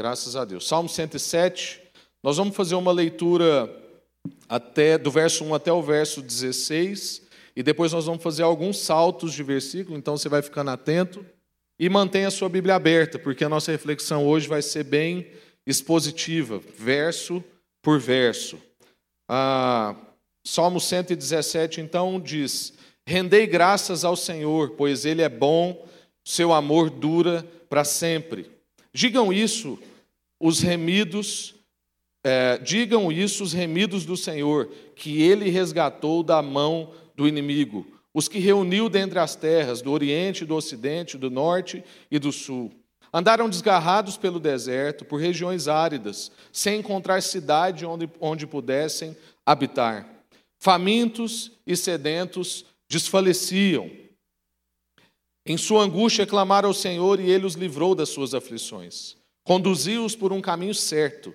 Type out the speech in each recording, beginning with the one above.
Graças a Deus. Salmo 107, nós vamos fazer uma leitura até do verso 1 até o verso 16, e depois nós vamos fazer alguns saltos de versículo, então você vai ficando atento e mantenha a sua Bíblia aberta, porque a nossa reflexão hoje vai ser bem expositiva, verso por verso. Ah, Salmo 117, então, diz: Rendei graças ao Senhor, pois Ele é bom, seu amor dura para sempre. Digam isso os remidos, é, digam isso os remidos do Senhor, que Ele resgatou da mão do inimigo, os que reuniu dentre as terras, do Oriente, do Ocidente, do Norte e do Sul. Andaram desgarrados pelo deserto, por regiões áridas, sem encontrar cidade onde, onde pudessem habitar. Famintos e sedentos desfaleciam. Em sua angústia clamaram ao Senhor e ele os livrou das suas aflições. Conduziu-os por um caminho certo,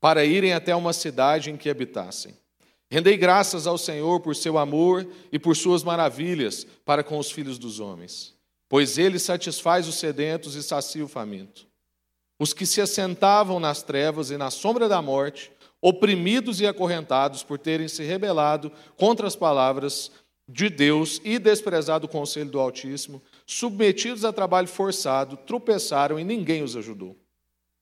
para irem até uma cidade em que habitassem. Rendei graças ao Senhor por seu amor e por suas maravilhas para com os filhos dos homens pois ele satisfaz os sedentos e sacia o faminto. Os que se assentavam nas trevas e na sombra da morte, oprimidos e acorrentados por terem se rebelado contra as palavras de Deus e desprezado o conselho do Altíssimo, submetidos a trabalho forçado, tropeçaram e ninguém os ajudou.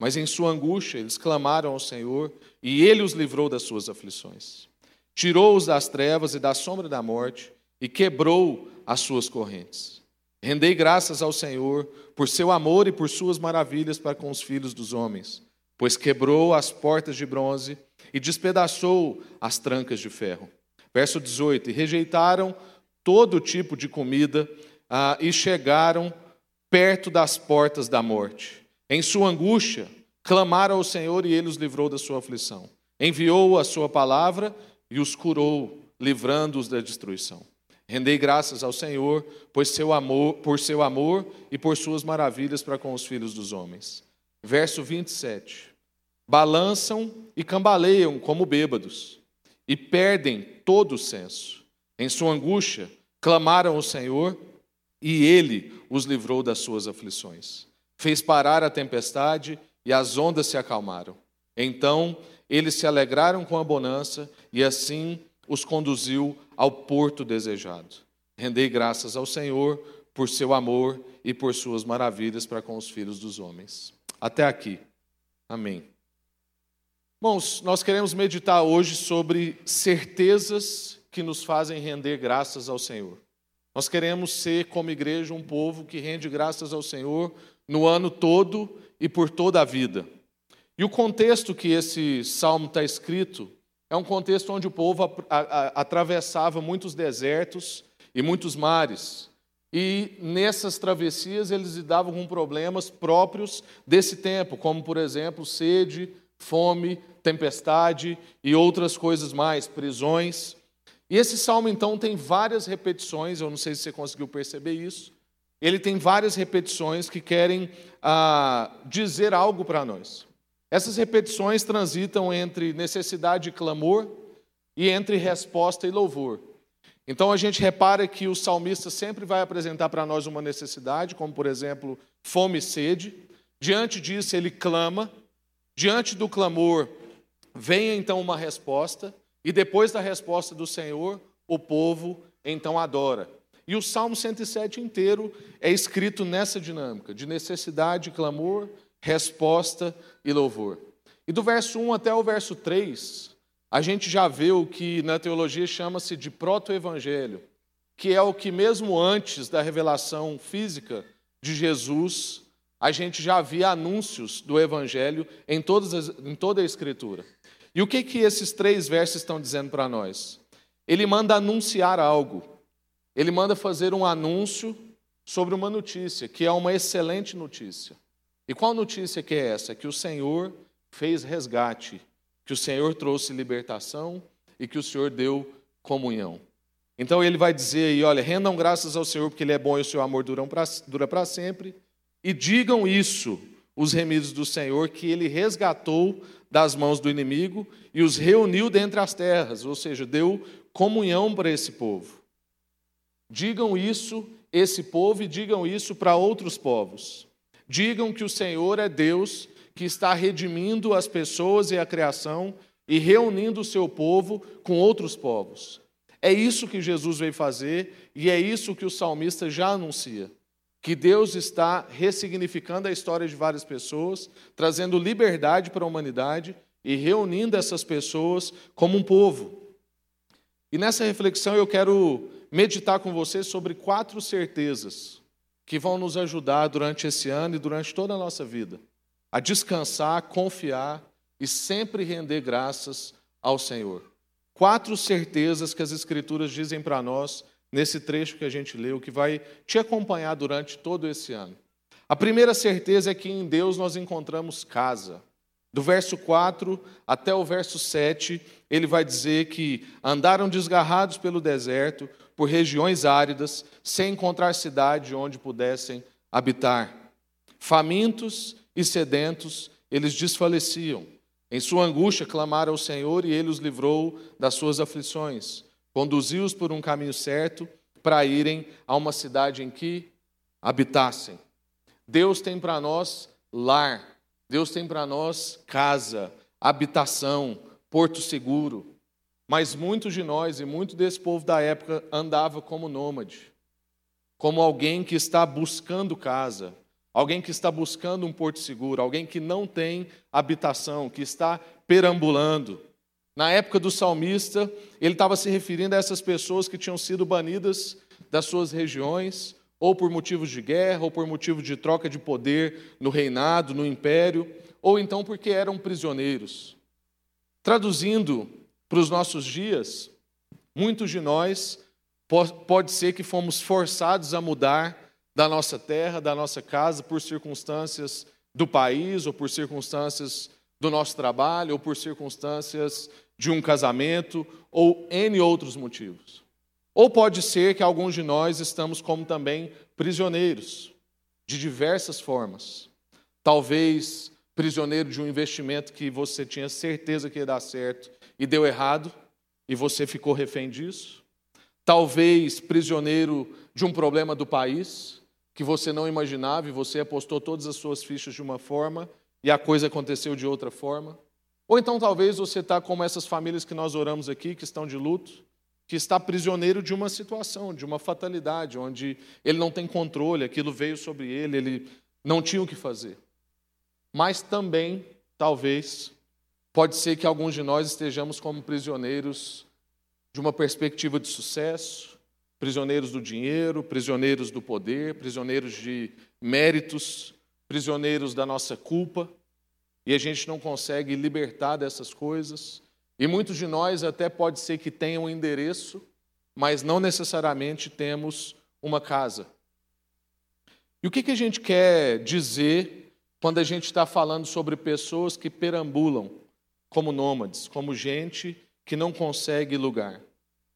Mas em sua angústia eles clamaram ao Senhor e ele os livrou das suas aflições. Tirou-os das trevas e da sombra da morte e quebrou as suas correntes. Rendei graças ao Senhor por seu amor e por suas maravilhas para com os filhos dos homens, pois quebrou as portas de bronze e despedaçou as trancas de ferro. Verso 18: E rejeitaram todo tipo de comida ah, e chegaram perto das portas da morte. Em sua angústia, clamaram ao Senhor e ele os livrou da sua aflição. Enviou a sua palavra e os curou, livrando-os da destruição. Rendei graças ao Senhor, pois seu amor, por seu amor e por suas maravilhas para com os filhos dos homens. Verso 27. Balançam e cambaleiam como bêbados, e perdem todo o senso. Em sua angústia, clamaram ao Senhor, e ele os livrou das suas aflições. Fez parar a tempestade e as ondas se acalmaram. Então eles se alegraram com a bonança, e assim os conduziu ao porto desejado. Rendei graças ao Senhor por seu amor e por suas maravilhas para com os filhos dos homens. Até aqui. Amém. Bons, nós queremos meditar hoje sobre certezas que nos fazem render graças ao Senhor. Nós queremos ser, como igreja, um povo que rende graças ao Senhor no ano todo e por toda a vida. E o contexto que esse salmo está escrito é um contexto onde o povo atravessava muitos desertos e muitos mares. E nessas travessias eles lidavam com problemas próprios desse tempo, como, por exemplo, sede, fome, tempestade e outras coisas mais, prisões. E esse salmo, então, tem várias repetições, eu não sei se você conseguiu perceber isso. Ele tem várias repetições que querem ah, dizer algo para nós. Essas repetições transitam entre necessidade e clamor e entre resposta e louvor. Então a gente repara que o salmista sempre vai apresentar para nós uma necessidade, como por exemplo, fome e sede. Diante disso, ele clama. Diante do clamor, vem então uma resposta. E depois da resposta do Senhor, o povo então adora. E o Salmo 107 inteiro é escrito nessa dinâmica de necessidade, clamor, resposta e louvor. E do verso 1 até o verso 3, a gente já vê o que na teologia chama-se de proto-evangelho, que é o que mesmo antes da revelação física de Jesus, a gente já via anúncios do evangelho em, todas as, em toda a escritura. E o que que esses três versos estão dizendo para nós? Ele manda anunciar algo. Ele manda fazer um anúncio sobre uma notícia, que é uma excelente notícia. E qual notícia que é essa? Que o Senhor fez resgate, que o Senhor trouxe libertação e que o Senhor deu comunhão. Então ele vai dizer aí, olha, rendam graças ao Senhor porque ele é bom e o seu amor dura para sempre. E digam isso, os remidos do Senhor, que ele resgatou das mãos do inimigo e os reuniu dentre as terras, ou seja, deu comunhão para esse povo. Digam isso, esse povo, e digam isso para outros povos. Digam que o Senhor é Deus que está redimindo as pessoas e a criação e reunindo o seu povo com outros povos. É isso que Jesus veio fazer e é isso que o salmista já anuncia. Que Deus está ressignificando a história de várias pessoas, trazendo liberdade para a humanidade e reunindo essas pessoas como um povo. E nessa reflexão eu quero meditar com você sobre quatro certezas que vão nos ajudar durante esse ano e durante toda a nossa vida a descansar, confiar e sempre render graças ao Senhor. Quatro certezas que as Escrituras dizem para nós nesse trecho que a gente leu, que vai te acompanhar durante todo esse ano. A primeira certeza é que em Deus nós encontramos casa. Do verso 4 até o verso 7, ele vai dizer que andaram desgarrados pelo deserto, por regiões áridas, sem encontrar cidade onde pudessem habitar. Famintos e sedentos, eles desfaleciam. Em sua angústia clamaram ao Senhor e ele os livrou das suas aflições. Conduziu-os por um caminho certo para irem a uma cidade em que habitassem. Deus tem para nós lar, Deus tem para nós casa, habitação, porto seguro. Mas muitos de nós e muito desse povo da época andava como nômade, como alguém que está buscando casa, alguém que está buscando um porto seguro, alguém que não tem habitação, que está perambulando. Na época do salmista, ele estava se referindo a essas pessoas que tinham sido banidas das suas regiões, ou por motivos de guerra, ou por motivo de troca de poder no reinado, no império, ou então porque eram prisioneiros. Traduzindo para os nossos dias, muitos de nós pode ser que fomos forçados a mudar da nossa terra, da nossa casa, por circunstâncias do país, ou por circunstâncias do nosso trabalho, ou por circunstâncias de um casamento, ou N outros motivos. Ou pode ser que alguns de nós estamos como também prisioneiros, de diversas formas. Talvez prisioneiro de um investimento que você tinha certeza que ia dar certo e deu errado, e você ficou refém disso. Talvez prisioneiro de um problema do país, que você não imaginava e você apostou todas as suas fichas de uma forma e a coisa aconteceu de outra forma. Ou então talvez você está como essas famílias que nós oramos aqui, que estão de luto, que está prisioneiro de uma situação, de uma fatalidade, onde ele não tem controle, aquilo veio sobre ele, ele não tinha o que fazer. Mas também, talvez, pode ser que alguns de nós estejamos como prisioneiros de uma perspectiva de sucesso, prisioneiros do dinheiro, prisioneiros do poder, prisioneiros de méritos, prisioneiros da nossa culpa, e a gente não consegue libertar dessas coisas. E muitos de nós até pode ser que tenham um endereço, mas não necessariamente temos uma casa. E o que, que a gente quer dizer quando a gente está falando sobre pessoas que perambulam como nômades, como gente que não consegue lugar?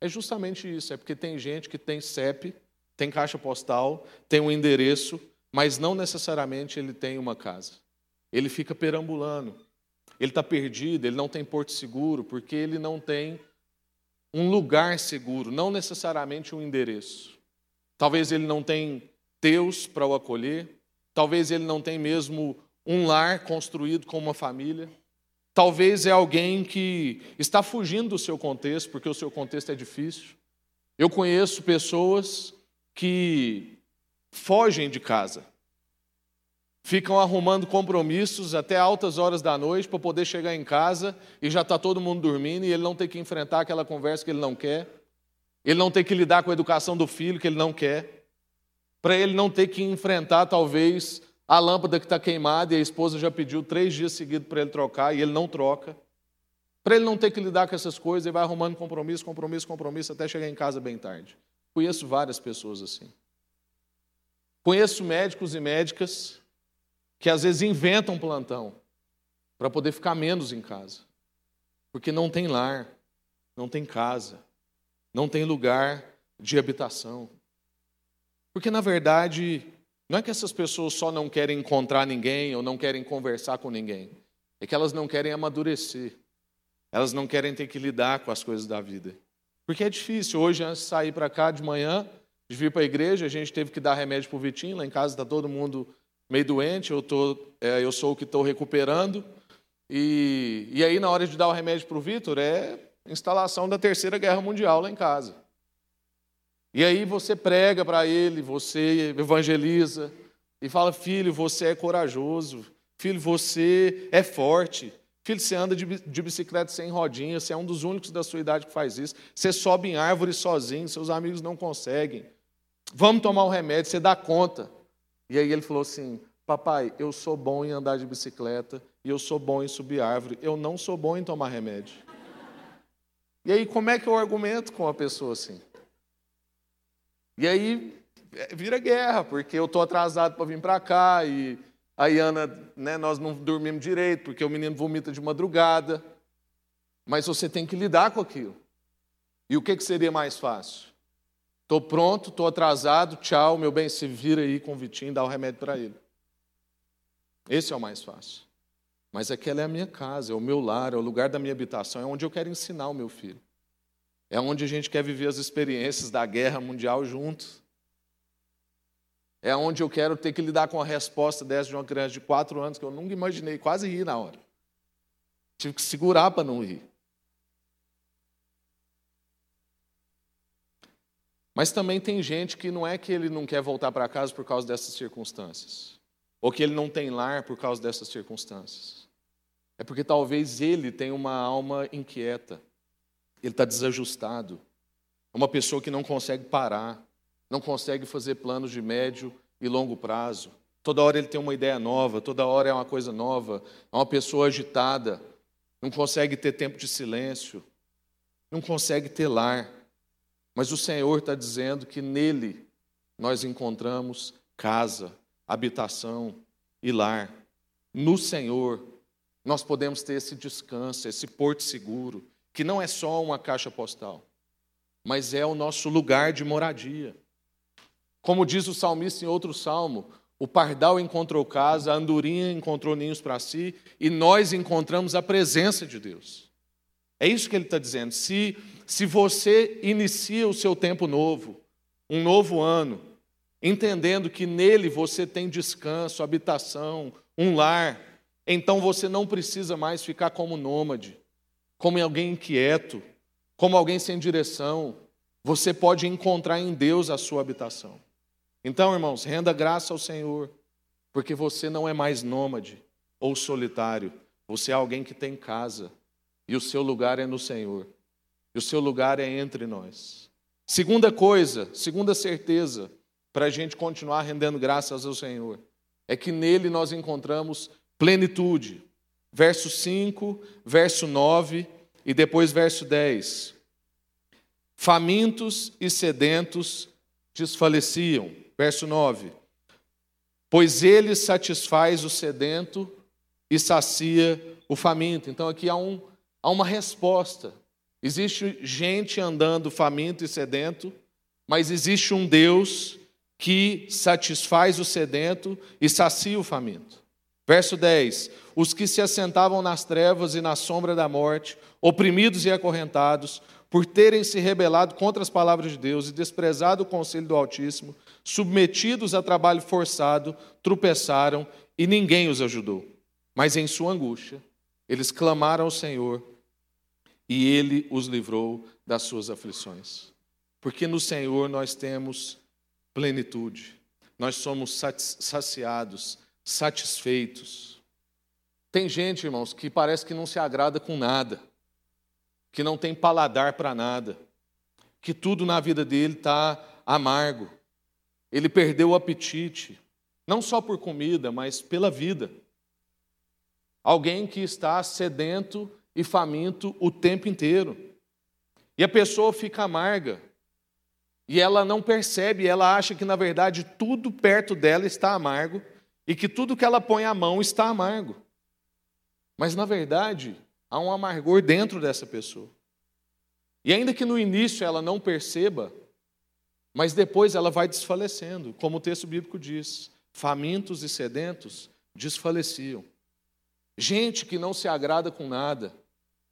É justamente isso, é porque tem gente que tem CEP, tem caixa postal, tem um endereço, mas não necessariamente ele tem uma casa. Ele fica perambulando, ele está perdido, ele não tem porto seguro, porque ele não tem um lugar seguro, não necessariamente um endereço. Talvez ele não tenha Deus para o acolher, talvez ele não tenha mesmo um lar construído com uma família. Talvez é alguém que está fugindo do seu contexto, porque o seu contexto é difícil. Eu conheço pessoas que fogem de casa, ficam arrumando compromissos até altas horas da noite para poder chegar em casa e já está todo mundo dormindo e ele não tem que enfrentar aquela conversa que ele não quer, ele não tem que lidar com a educação do filho que ele não quer, para ele não ter que enfrentar talvez a lâmpada que está queimada e a esposa já pediu três dias seguidos para ele trocar e ele não troca. Para ele não ter que lidar com essas coisas, ele vai arrumando compromisso, compromisso, compromisso, até chegar em casa bem tarde. Conheço várias pessoas assim. Conheço médicos e médicas que às vezes inventam plantão para poder ficar menos em casa. Porque não tem lar, não tem casa, não tem lugar de habitação. Porque, na verdade, não é que essas pessoas só não querem encontrar ninguém ou não querem conversar com ninguém. É que elas não querem amadurecer. Elas não querem ter que lidar com as coisas da vida. Porque é difícil. Hoje, antes de sair para cá de manhã, de vir para a igreja, a gente teve que dar remédio para o Vitinho. Lá em casa está todo mundo meio doente, eu, tô, é, eu sou o que estou recuperando. E, e aí, na hora de dar o remédio para o Vitor, é instalação da Terceira Guerra Mundial lá em casa. E aí você prega para ele, você evangeliza e fala: filho, você é corajoso, filho, você é forte, filho, você anda de bicicleta sem rodinha, você é um dos únicos da sua idade que faz isso, você sobe em árvore sozinho, seus amigos não conseguem. Vamos tomar o um remédio, você dá conta. E aí ele falou assim: Papai, eu sou bom em andar de bicicleta e eu sou bom em subir árvore, eu não sou bom em tomar remédio. E aí, como é que eu argumento com uma pessoa assim? E aí é, vira guerra, porque eu estou atrasado para vir para cá e a Iana, né, nós não dormimos direito, porque o menino vomita de madrugada. Mas você tem que lidar com aquilo. E o que, que seria mais fácil? Estou pronto, estou atrasado, tchau, meu bem, se vira aí com o Vitinho, dá o remédio para ele. Esse é o mais fácil. Mas aquela é a minha casa, é o meu lar, é o lugar da minha habitação, é onde eu quero ensinar o meu filho. É onde a gente quer viver as experiências da guerra mundial juntos. É onde eu quero ter que lidar com a resposta dessa de uma criança de quatro anos que eu nunca imaginei, quase ri na hora. Tive que segurar para não rir. Mas também tem gente que não é que ele não quer voltar para casa por causa dessas circunstâncias, ou que ele não tem lar por causa dessas circunstâncias. É porque talvez ele tenha uma alma inquieta, ele está desajustado, é uma pessoa que não consegue parar, não consegue fazer planos de médio e longo prazo. Toda hora ele tem uma ideia nova, toda hora é uma coisa nova, é uma pessoa agitada, não consegue ter tempo de silêncio, não consegue ter lar. Mas o Senhor está dizendo que nele nós encontramos casa, habitação e lar. No Senhor nós podemos ter esse descanso, esse porto seguro, que não é só uma caixa postal, mas é o nosso lugar de moradia. Como diz o salmista em outro salmo, o pardal encontrou casa, a andorinha encontrou ninhos para si, e nós encontramos a presença de Deus. É isso que ele está dizendo. Se se você inicia o seu tempo novo, um novo ano, entendendo que nele você tem descanso, habitação, um lar, então você não precisa mais ficar como nômade, como alguém inquieto, como alguém sem direção. Você pode encontrar em Deus a sua habitação. Então, irmãos, renda graça ao Senhor, porque você não é mais nômade ou solitário, você é alguém que tem casa e o seu lugar é no Senhor e o seu lugar é entre nós. Segunda coisa, segunda certeza, para a gente continuar rendendo graças ao Senhor, é que nele nós encontramos plenitude. Verso 5, verso 9 e depois verso 10. Famintos e sedentos desfaleciam. Verso 9. Pois ele satisfaz o sedento e sacia o faminto. Então aqui há, um, há uma resposta. Existe gente andando faminto e sedento, mas existe um Deus que satisfaz o sedento e sacia o faminto. Verso 10: Os que se assentavam nas trevas e na sombra da morte, oprimidos e acorrentados, por terem se rebelado contra as palavras de Deus e desprezado o conselho do Altíssimo, submetidos a trabalho forçado, tropeçaram e ninguém os ajudou. Mas em sua angústia, eles clamaram ao Senhor e ele os livrou das suas aflições. Porque no Senhor nós temos plenitude, nós somos saciados, satisfeitos. Tem gente, irmãos, que parece que não se agrada com nada, que não tem paladar para nada, que tudo na vida dele está amargo, ele perdeu o apetite, não só por comida, mas pela vida. Alguém que está sedento e faminto o tempo inteiro. E a pessoa fica amarga. E ela não percebe, ela acha que na verdade tudo perto dela está amargo e que tudo que ela põe a mão está amargo. Mas na verdade, há um amargor dentro dessa pessoa. E ainda que no início ela não perceba, mas depois ela vai desfalecendo, como o texto bíblico diz: famintos e sedentos desfaleciam. Gente que não se agrada com nada,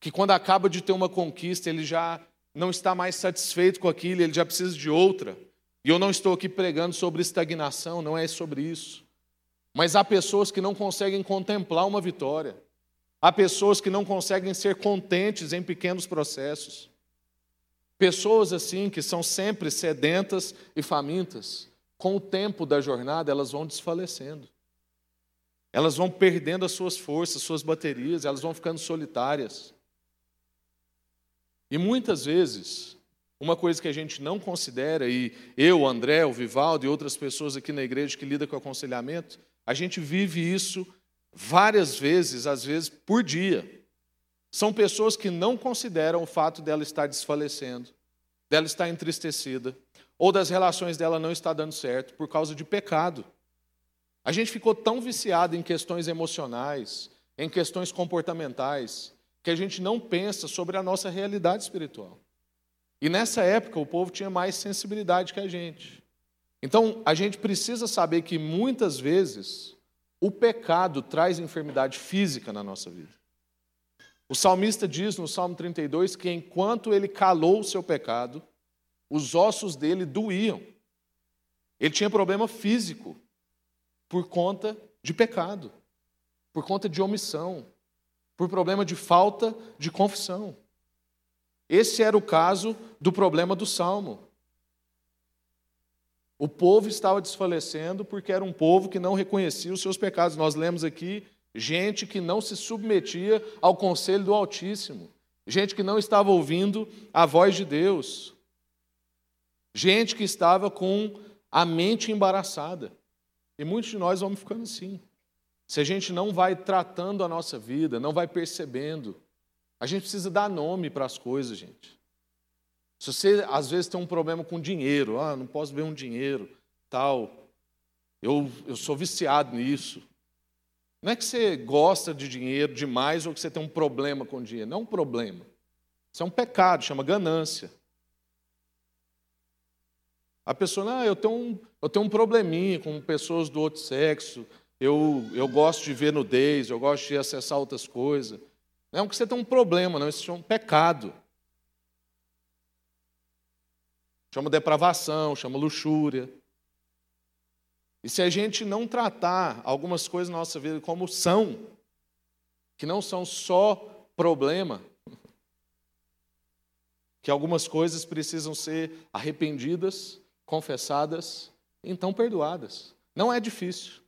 que quando acaba de ter uma conquista, ele já não está mais satisfeito com aquilo, ele já precisa de outra. E eu não estou aqui pregando sobre estagnação, não é sobre isso. Mas há pessoas que não conseguem contemplar uma vitória. Há pessoas que não conseguem ser contentes em pequenos processos. Pessoas assim que são sempre sedentas e famintas, com o tempo da jornada elas vão desfalecendo. Elas vão perdendo as suas forças, suas baterias, elas vão ficando solitárias. E muitas vezes, uma coisa que a gente não considera, e eu, André, o Vivaldo e outras pessoas aqui na igreja que lidam com aconselhamento, a gente vive isso várias vezes, às vezes por dia. São pessoas que não consideram o fato dela estar desfalecendo, dela estar entristecida, ou das relações dela não estar dando certo por causa de pecado. A gente ficou tão viciado em questões emocionais, em questões comportamentais, que a gente não pensa sobre a nossa realidade espiritual. E nessa época o povo tinha mais sensibilidade que a gente. Então a gente precisa saber que muitas vezes o pecado traz enfermidade física na nossa vida. O salmista diz no Salmo 32 que enquanto ele calou o seu pecado, os ossos dele doíam. Ele tinha problema físico por conta de pecado, por conta de omissão, por problema de falta de confissão. Esse era o caso do problema do salmo. O povo estava desfalecendo porque era um povo que não reconhecia os seus pecados. Nós lemos aqui gente que não se submetia ao conselho do Altíssimo, gente que não estava ouvindo a voz de Deus, gente que estava com a mente embaraçada. E muitos de nós vamos ficando assim. Se a gente não vai tratando a nossa vida, não vai percebendo, a gente precisa dar nome para as coisas, gente. Se você às vezes tem um problema com dinheiro, ah, não posso ver um dinheiro, tal, eu, eu sou viciado nisso. Não é que você gosta de dinheiro demais ou que você tem um problema com dinheiro. Não é um problema. Isso é um pecado, chama ganância. A pessoa, ah, eu tenho um, eu tenho um probleminha com pessoas do outro sexo, eu, eu gosto de ver nudez, eu gosto de acessar outras coisas. Não é que você tem um problema, não, isso é um pecado. Chama depravação, chama luxúria. E se a gente não tratar algumas coisas na nossa vida como são, que não são só problema, que algumas coisas precisam ser arrependidas, confessadas, então perdoadas. Não é difícil.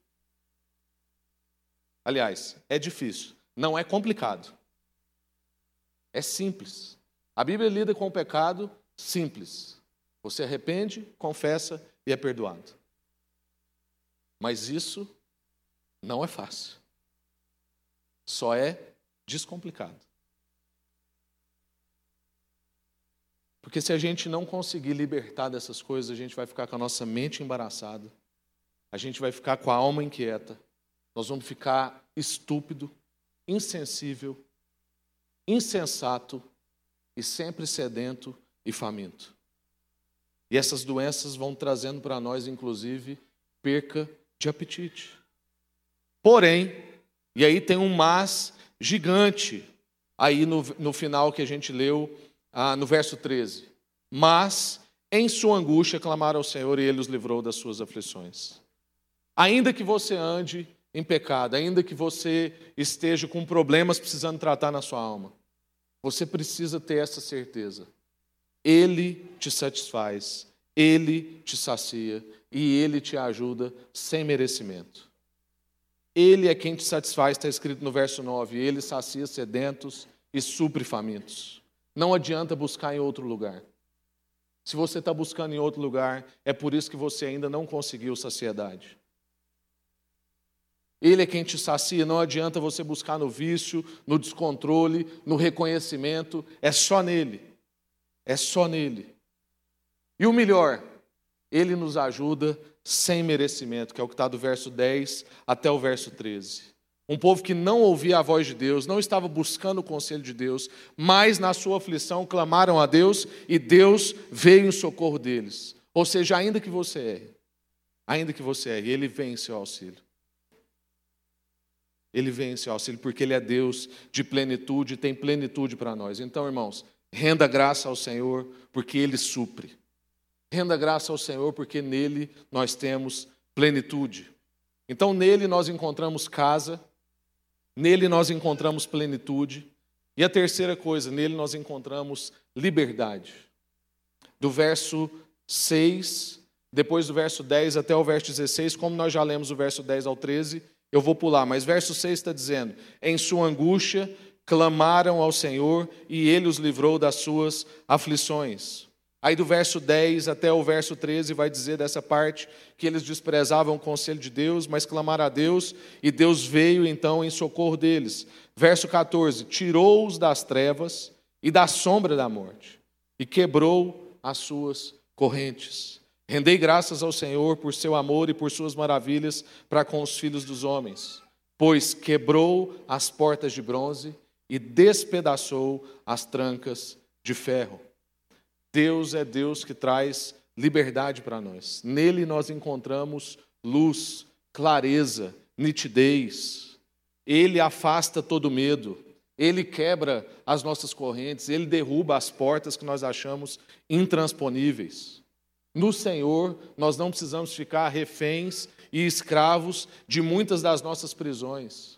Aliás, é difícil, não é complicado. É simples. A Bíblia lida com o pecado simples. Você arrepende, confessa e é perdoado. Mas isso não é fácil. Só é descomplicado. Porque se a gente não conseguir libertar dessas coisas, a gente vai ficar com a nossa mente embaraçada, a gente vai ficar com a alma inquieta, nós vamos ficar estúpido, insensível, insensato e sempre sedento e faminto. E essas doenças vão trazendo para nós, inclusive, perca de apetite. Porém, e aí tem um mas gigante, aí no, no final que a gente leu, ah, no verso 13. Mas, em sua angústia, clamaram ao Senhor e ele os livrou das suas aflições. Ainda que você ande em pecado, ainda que você esteja com problemas precisando tratar na sua alma, você precisa ter essa certeza. Ele te satisfaz, ele te sacia e ele te ajuda sem merecimento. Ele é quem te satisfaz, está escrito no verso 9. Ele sacia sedentos e supre famintos. Não adianta buscar em outro lugar. Se você está buscando em outro lugar, é por isso que você ainda não conseguiu saciedade. Ele é quem te sacia, não adianta você buscar no vício, no descontrole, no reconhecimento, é só nele. É só nele. E o melhor, ele nos ajuda sem merecimento, que é o que está do verso 10 até o verso 13. Um povo que não ouvia a voz de Deus, não estava buscando o conselho de Deus, mas na sua aflição clamaram a Deus e Deus veio em socorro deles. Ou seja, ainda que você erre, ainda que você erre, Ele vem em seu auxílio. Ele vem em seu auxílio porque Ele é Deus de plenitude tem plenitude para nós. Então, irmãos, renda graça ao Senhor porque Ele supre. Renda graça ao Senhor porque nele nós temos plenitude. Então, nele nós encontramos casa, nele nós encontramos plenitude, e a terceira coisa, nele nós encontramos liberdade. Do verso 6, depois do verso 10 até o verso 16, como nós já lemos o verso 10 ao 13, eu vou pular, mas verso 6 está dizendo: Em sua angústia clamaram ao Senhor e ele os livrou das suas aflições. Aí do verso 10 até o verso 13 vai dizer dessa parte que eles desprezavam o conselho de Deus, mas clamaram a Deus e Deus veio então em socorro deles. Verso 14: Tirou-os das trevas e da sombra da morte e quebrou as suas correntes. Rendei graças ao Senhor por seu amor e por suas maravilhas para com os filhos dos homens, pois quebrou as portas de bronze e despedaçou as trancas de ferro. Deus é Deus que traz liberdade para nós. Nele nós encontramos luz, clareza, nitidez. Ele afasta todo medo. Ele quebra as nossas correntes, ele derruba as portas que nós achamos intransponíveis. No Senhor, nós não precisamos ficar reféns e escravos de muitas das nossas prisões.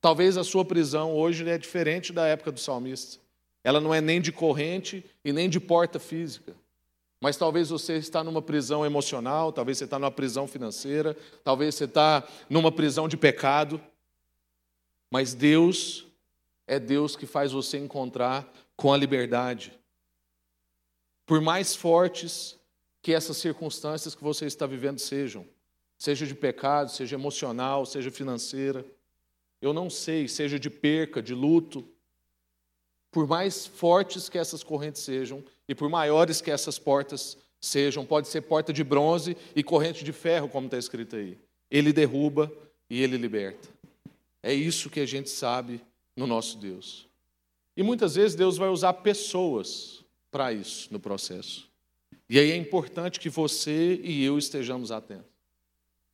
Talvez a sua prisão hoje é diferente da época do salmista. Ela não é nem de corrente e nem de porta física. Mas talvez você está numa prisão emocional, talvez você está numa prisão financeira, talvez você está numa prisão de pecado. Mas Deus é Deus que faz você encontrar com a liberdade. Por mais fortes que essas circunstâncias que você está vivendo sejam, seja de pecado, seja emocional, seja financeira, eu não sei, seja de perca, de luto, por mais fortes que essas correntes sejam e por maiores que essas portas sejam, pode ser porta de bronze e corrente de ferro, como está escrito aí. Ele derruba e ele liberta. É isso que a gente sabe no nosso Deus. E muitas vezes Deus vai usar pessoas para isso no processo. E aí é importante que você e eu estejamos atentos.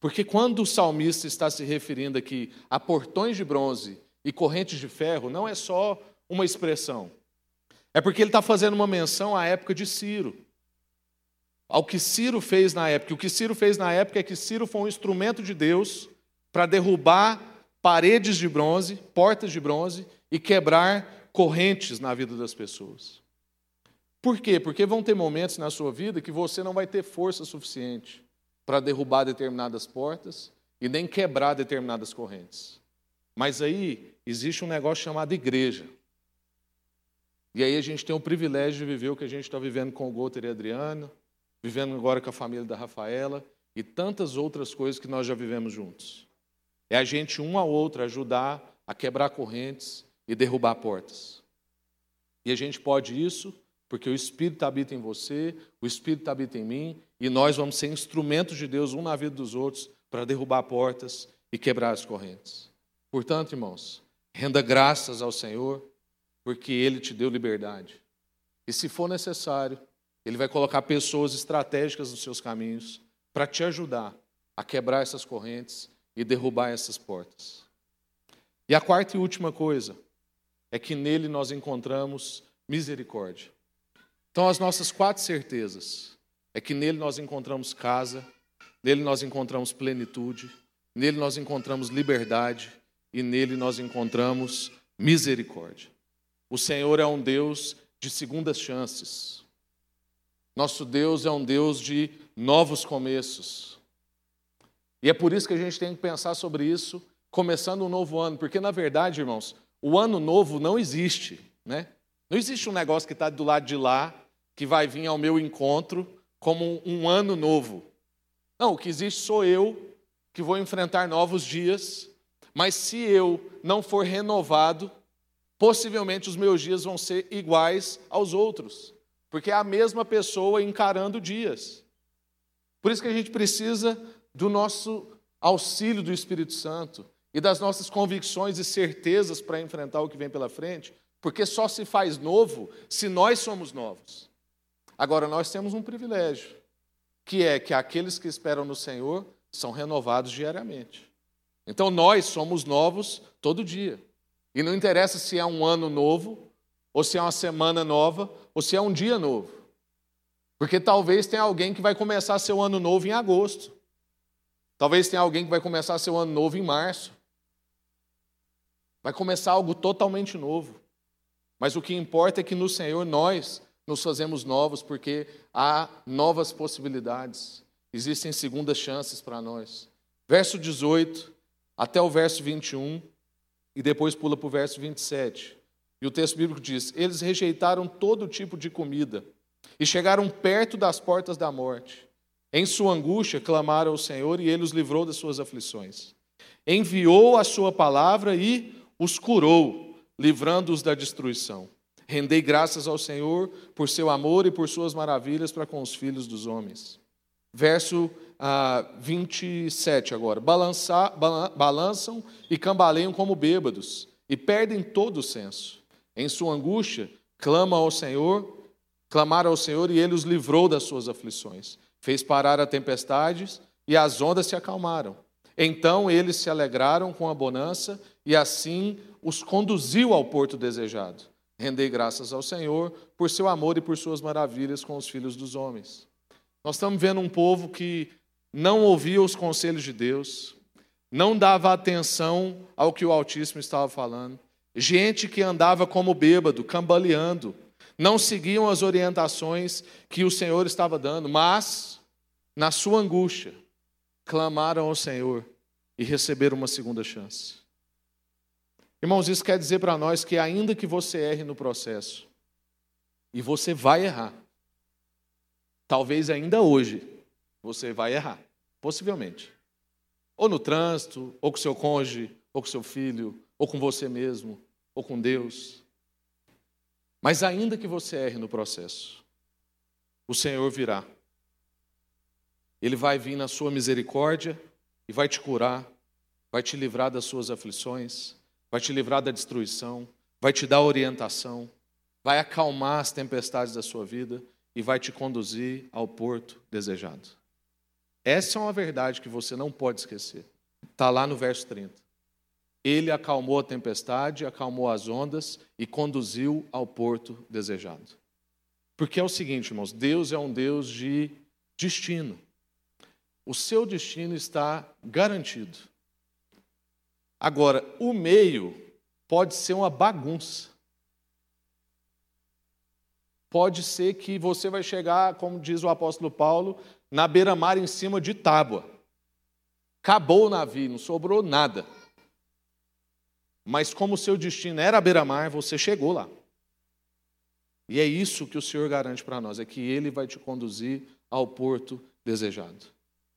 Porque quando o salmista está se referindo aqui a portões de bronze e correntes de ferro, não é só uma expressão. É porque ele está fazendo uma menção à época de Ciro. Ao que Ciro fez na época. O que Ciro fez na época é que Ciro foi um instrumento de Deus para derrubar paredes de bronze, portas de bronze e quebrar correntes na vida das pessoas. Por quê? Porque vão ter momentos na sua vida que você não vai ter força suficiente para derrubar determinadas portas e nem quebrar determinadas correntes. Mas aí existe um negócio chamado igreja. E aí a gente tem o privilégio de viver o que a gente está vivendo com o Gouter e Adriano, vivendo agora com a família da Rafaela e tantas outras coisas que nós já vivemos juntos. É a gente, um ao outro, ajudar a quebrar correntes e derrubar portas. E a gente pode isso porque o Espírito habita em você, o Espírito habita em mim, e nós vamos ser instrumentos de Deus um na vida dos outros para derrubar portas e quebrar as correntes. Portanto, irmãos, renda graças ao Senhor porque Ele te deu liberdade. E se for necessário, Ele vai colocar pessoas estratégicas nos seus caminhos para te ajudar a quebrar essas correntes e derrubar essas portas. E a quarta e última coisa é que nele nós encontramos misericórdia. Então, as nossas quatro certezas é que nele nós encontramos casa, nele nós encontramos plenitude, nele nós encontramos liberdade e nele nós encontramos misericórdia. O Senhor é um Deus de segundas chances. Nosso Deus é um Deus de novos começos. E é por isso que a gente tem que pensar sobre isso, começando um novo ano, porque na verdade, irmãos, o ano novo não existe, né? Não existe um negócio que está do lado de lá que vai vir ao meu encontro como um ano novo. Não, o que existe sou eu que vou enfrentar novos dias, mas se eu não for renovado, possivelmente os meus dias vão ser iguais aos outros, porque é a mesma pessoa encarando dias. Por isso que a gente precisa do nosso auxílio do Espírito Santo e das nossas convicções e certezas para enfrentar o que vem pela frente, porque só se faz novo se nós somos novos. Agora, nós temos um privilégio, que é que aqueles que esperam no Senhor são renovados diariamente. Então, nós somos novos todo dia. E não interessa se é um ano novo, ou se é uma semana nova, ou se é um dia novo. Porque talvez tenha alguém que vai começar seu ano novo em agosto. Talvez tenha alguém que vai começar seu ano novo em março. Vai começar algo totalmente novo. Mas o que importa é que no Senhor nós nos fazemos novos, porque há novas possibilidades. Existem segundas chances para nós. Verso 18 até o verso 21, e depois pula para o verso 27. E o texto bíblico diz: Eles rejeitaram todo tipo de comida e chegaram perto das portas da morte. Em sua angústia, clamaram ao Senhor e ele os livrou das suas aflições. Enviou a sua palavra e os curou, livrando-os da destruição. Rendei graças ao Senhor por seu amor e por suas maravilhas para com os filhos dos homens. Verso ah, 27 agora. Balança, balançam e cambaleiam como bêbados e perdem todo o senso. Em sua angústia, clama ao Senhor, clamaram ao Senhor e ele os livrou das suas aflições. Fez parar a tempestade e as ondas se acalmaram. Então eles se alegraram com a bonança e assim os conduziu ao porto desejado. Rendei graças ao Senhor por seu amor e por suas maravilhas com os filhos dos homens. Nós estamos vendo um povo que não ouvia os conselhos de Deus, não dava atenção ao que o Altíssimo estava falando, gente que andava como bêbado, cambaleando, não seguiam as orientações que o Senhor estava dando, mas, na sua angústia, clamaram ao Senhor e receberam uma segunda chance. Irmãos, isso quer dizer para nós que, ainda que você erre no processo, e você vai errar, talvez ainda hoje você vai errar, possivelmente. Ou no trânsito, ou com seu cônjuge, ou com seu filho, ou com você mesmo, ou com Deus. Mas ainda que você erre no processo, o Senhor virá. Ele vai vir na sua misericórdia e vai te curar, vai te livrar das suas aflições, vai te livrar da destruição, vai te dar orientação, vai acalmar as tempestades da sua vida e vai te conduzir ao porto desejado. Essa é uma verdade que você não pode esquecer. Está lá no verso 30. Ele acalmou a tempestade, acalmou as ondas e conduziu ao porto desejado. Porque é o seguinte, irmãos: Deus é um Deus de destino. O seu destino está garantido. Agora, o meio pode ser uma bagunça. Pode ser que você vai chegar, como diz o apóstolo Paulo, na beira-mar em cima de tábua. Acabou o navio, não sobrou nada. Mas como o seu destino era a beira-mar, você chegou lá. E é isso que o Senhor garante para nós, é que Ele vai te conduzir ao porto desejado.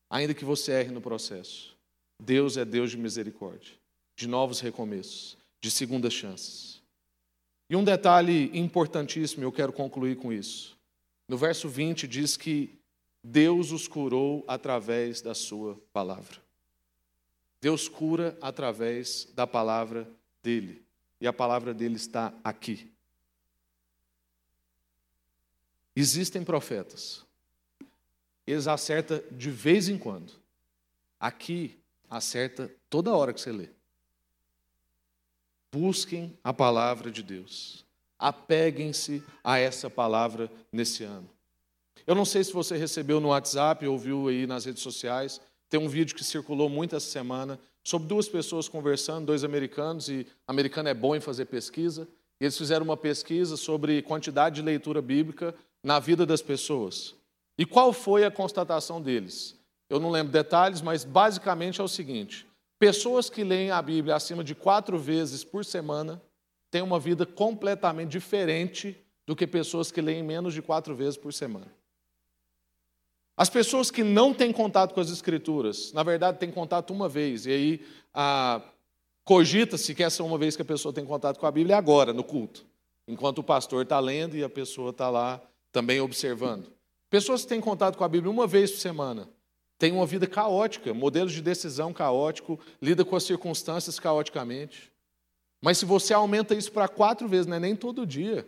Ainda que você erre no processo. Deus é Deus de misericórdia de novos recomeços, de segundas chances. E um detalhe importantíssimo, eu quero concluir com isso. No verso 20 diz que Deus os curou através da sua palavra. Deus cura através da palavra dele. E a palavra dele está aqui. Existem profetas. Eles acertam de vez em quando. Aqui acerta toda hora que você lê. Busquem a palavra de Deus. Apeguem-se a essa palavra nesse ano. Eu não sei se você recebeu no WhatsApp ou viu aí nas redes sociais. Tem um vídeo que circulou muito essa semana sobre duas pessoas conversando, dois americanos, e americano é bom em fazer pesquisa. E eles fizeram uma pesquisa sobre quantidade de leitura bíblica na vida das pessoas. E qual foi a constatação deles? Eu não lembro detalhes, mas basicamente é o seguinte: Pessoas que leem a Bíblia acima de quatro vezes por semana têm uma vida completamente diferente do que pessoas que leem menos de quatro vezes por semana. As pessoas que não têm contato com as Escrituras, na verdade, têm contato uma vez, e aí cogita-se que essa uma vez que a pessoa tem contato com a Bíblia é agora, no culto, enquanto o pastor está lendo e a pessoa está lá também observando. Pessoas que têm contato com a Bíblia uma vez por semana tem uma vida caótica, modelos de decisão caótico, lida com as circunstâncias caoticamente. Mas se você aumenta isso para quatro vezes, não é nem todo dia.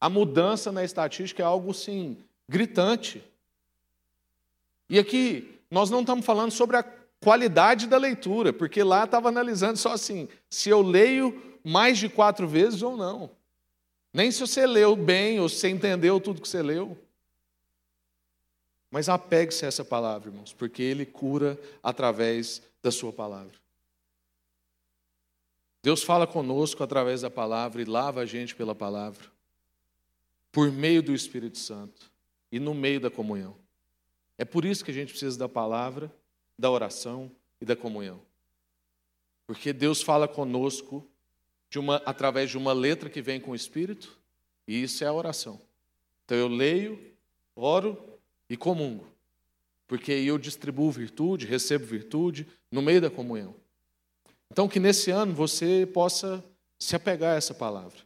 A mudança na estatística é algo, sim, gritante. E aqui, nós não estamos falando sobre a qualidade da leitura, porque lá estava analisando só assim, se eu leio mais de quatro vezes ou não. Nem se você leu bem ou se você entendeu tudo que você leu. Mas apegue-se a essa palavra, irmãos, porque Ele cura através da Sua palavra. Deus fala conosco através da palavra e lava a gente pela palavra, por meio do Espírito Santo e no meio da comunhão. É por isso que a gente precisa da palavra, da oração e da comunhão. Porque Deus fala conosco de uma, através de uma letra que vem com o Espírito, e isso é a oração. Então eu leio, oro e comungo. Porque eu distribuo virtude, recebo virtude no meio da comunhão. Então que nesse ano você possa se apegar a essa palavra.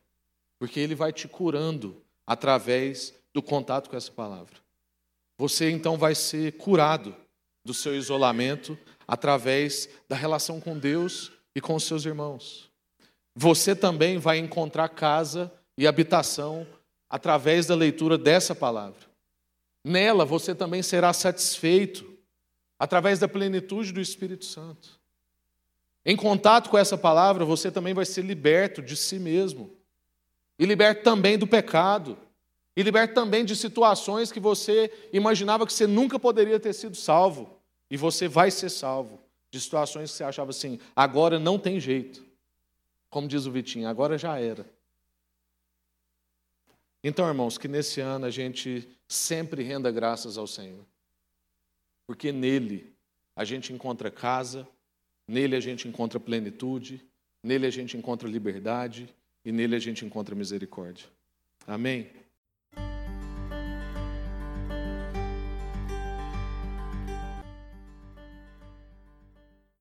Porque ele vai te curando através do contato com essa palavra. Você então vai ser curado do seu isolamento através da relação com Deus e com os seus irmãos. Você também vai encontrar casa e habitação através da leitura dessa palavra. Nela você também será satisfeito através da plenitude do Espírito Santo. Em contato com essa palavra, você também vai ser liberto de si mesmo, e liberto também do pecado, e liberto também de situações que você imaginava que você nunca poderia ter sido salvo, e você vai ser salvo de situações que você achava assim, agora não tem jeito. Como diz o Vitinho, agora já era. Então, irmãos, que nesse ano a gente sempre renda graças ao Senhor. Porque nele a gente encontra casa, nele a gente encontra plenitude, nele a gente encontra liberdade e nele a gente encontra misericórdia. Amém?